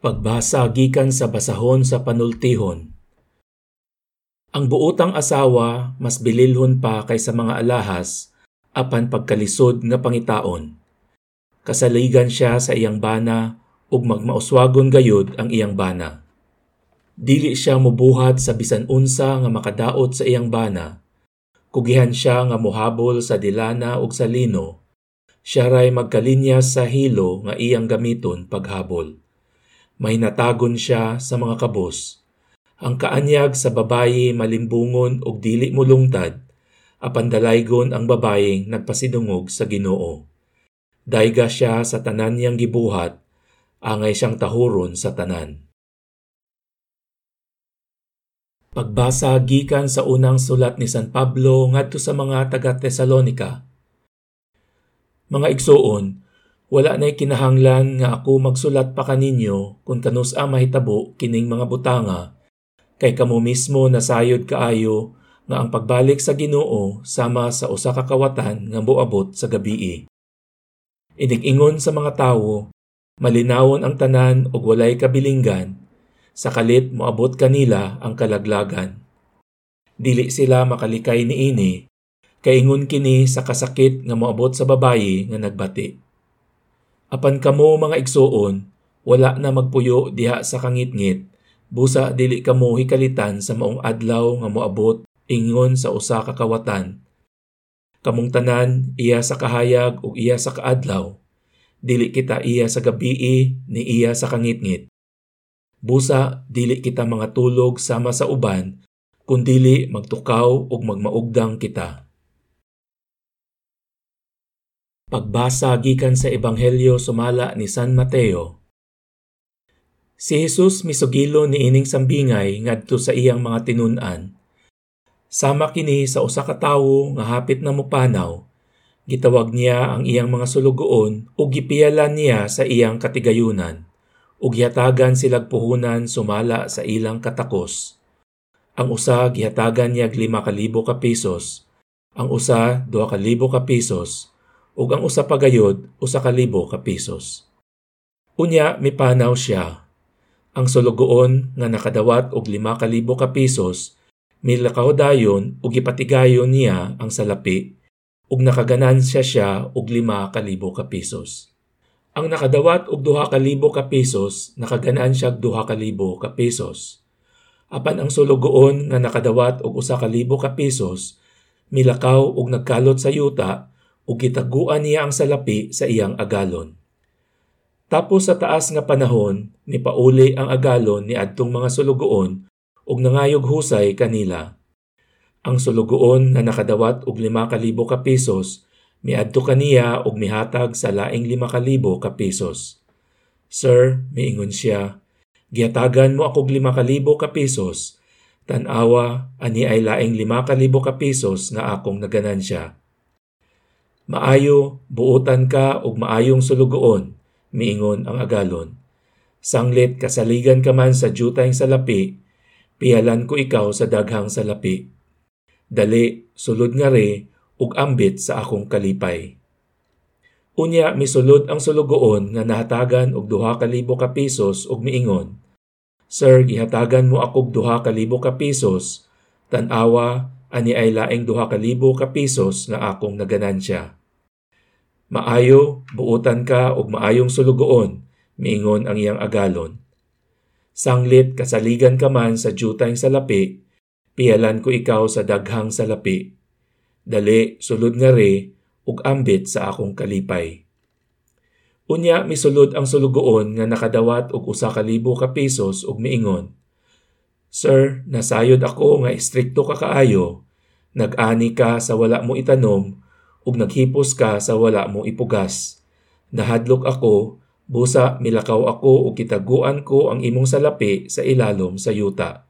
Pagbasa gikan sa basahon sa panultihon. Ang buotang asawa mas bililhon pa kaysa mga alahas apan pagkalisod nga pangitaon. Kasaligan siya sa iyang bana ug magmauswagon gayud ang iyang bana. Dili siya mubuhat sa bisan unsa nga makadaot sa iyang bana. Kugihan siya nga muhabol sa dilana ug sa lino. Siya ray magkalinyas sa hilo nga iyang gamiton paghabol may natagon siya sa mga kabos. Ang kaanyag sa babayi malimbungon og dili mulungtad, apan dalaygon ang babayeng nagpasidungog sa Ginoo. Dayga siya sa tanan niyang gibuhat, angay siyang tahuron sa tanan. Pagbasa gikan sa unang sulat ni San Pablo ngadto sa mga taga Tesalonika. Mga igsoon, wala na'y kinahanglan nga ako magsulat pa kaninyo kung kanus a mahitabo kining mga butanga, kay kamo mismo nasayod kaayo nga ang pagbalik sa Ginoo sama sa usa ka kawatan nga moabot sa gabii. Inig-ingon sa mga tawo, malinawon ang tanan ug walay kabilinggan, sa kalit moabot kanila ang kalaglagan. Dili sila makalikay niini, kay ingon kini sa kasakit nga moabot sa babayi nga nagbati. Apan kamo mga igsuon, wala na magpuyo diha sa kangitngit, busa dili kamo hikalitan sa maong adlaw nga moabot ingon sa usa ka kawatan. Kamong tanan iya sa kahayag ug iya sa kaadlaw, dili kita iya sa gabii ni iya sa kangitngit. Busa dili kita mga tulog sama sa uban, kundili magtukaw ug magmaugdang kita. Pagbasa gikan sa Ebanghelyo sumala ni San Mateo. Si Jesus misugilo ni ining sambingay ngadto sa iyang mga tinun-an. Sama kini sa usa ka tawo nga hapit na mopanaw. Gitawag niya ang iyang mga sulugoon ug gipiyalan niya sa iyang katigayunan ug gihatagan silag puhunan sumala sa ilang katakos. Ang usa gihatagan niya 5,000 ka pesos, ang usa 2,000 ka pesos, ug ang usa pa gayod usa ka libo ka pesos. Unya mipanaw siya. Ang sulugoon nga nakadawat og lima ka libo ka pesos milakaw dayon ug ipatigayon niya ang salapi ug nakaganansya siya og lima ka libo ka pesos. Ang nakadawat og duha ka libo ka pesos nakaganansya og duha ka libo ka pesos. Apan ang sulugoon nga nakadawat og usa ka libo ka pesos milakaw og nagkalot sa yuta ug gitaguan niya ang salapi sa iyang agalon. Tapos sa taas nga panahon, ni pauli ang agalon ni adtong mga sulugoon ug nangayog husay kanila. Ang sulugoon nga nakadawat og 5,000 ka pesos miadto kaniya og mihatag sa laing 5,000 ka pesos. Sir, miingon siya, gihatagan mo ako 5,000 ka pesos. Tanawa, ani ay laing 5,000 ka pesos nga akong naganansya. Maayo, buutan ka og maayong sulugoon, miingon ang agalon. Sanglit kasaligan ka man sa jutayng salapi, pihalan ko ikaw sa daghang salapi. Dali, sulod nga re, ug ambit sa akong kalipay. Unya misulod ang sulugoon nga nahatagan og duha ka libo ka pesos ug miingon, Sir, gihatagan mo akog duha ka libo ka pesos, tan-awa ani ay laing duha ka libo ka pesos nga akong naganansya. Maayo, buutan ka og maayong sulugoon, miingon ang iyang agalon. Sanglit kasaligan ka man sa jutang salapi, piyalan ko ikaw sa daghang salapi. Dali, sulod nga re, ug ambit sa akong kalipay. Unya misulod ang sulugoon nga nakadawat og usa ka libo ka pesos ug miingon. Sir, nasayod ako nga istrikto ka kaayo. Nag-ani ka sa wala mo itanom ug naghipos ka sa wala mo ipugas. Nahadlok ako, busa milakaw ako ug kitaguan ko ang imong salapi sa ilalom sa yuta.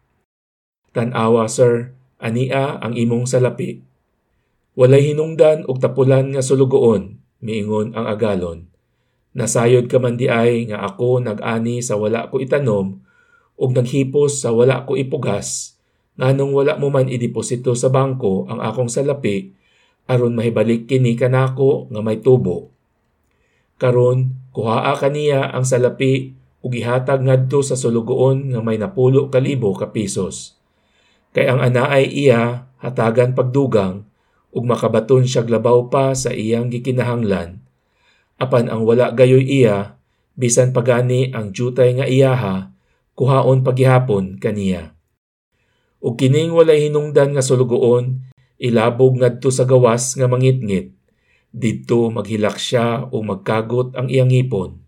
Tanawa sir, ania ang imong salapi. Walay hinungdan og tapulan nga sulugoon, miingon ang agalon. Nasayod ka man di ay nga ako nag-ani sa wala ko itanom ug naghipos sa wala ko ipugas, nganong wala mo man ideposito sa bangko ang akong salapi aron mahibalik kini kanako nga may tubo. Karon kuhaa kaniya ang salapi ug ihatag ngadto sa sulugoon nga may napulo kalibo ka pisos. Kay ang anaay iya hatagan pagdugang ug makabaton siya labaw pa sa iyang gikinahanglan. Apan ang wala gayoy iya bisan pagani ang jutay nga iyaha kuhaon paghihapon kaniya. Ug kining walay hinungdan nga sulugoon ilabog ngadto sa gawas nga mangitngit. Didto maghilak siya o magkagot ang iyang ipon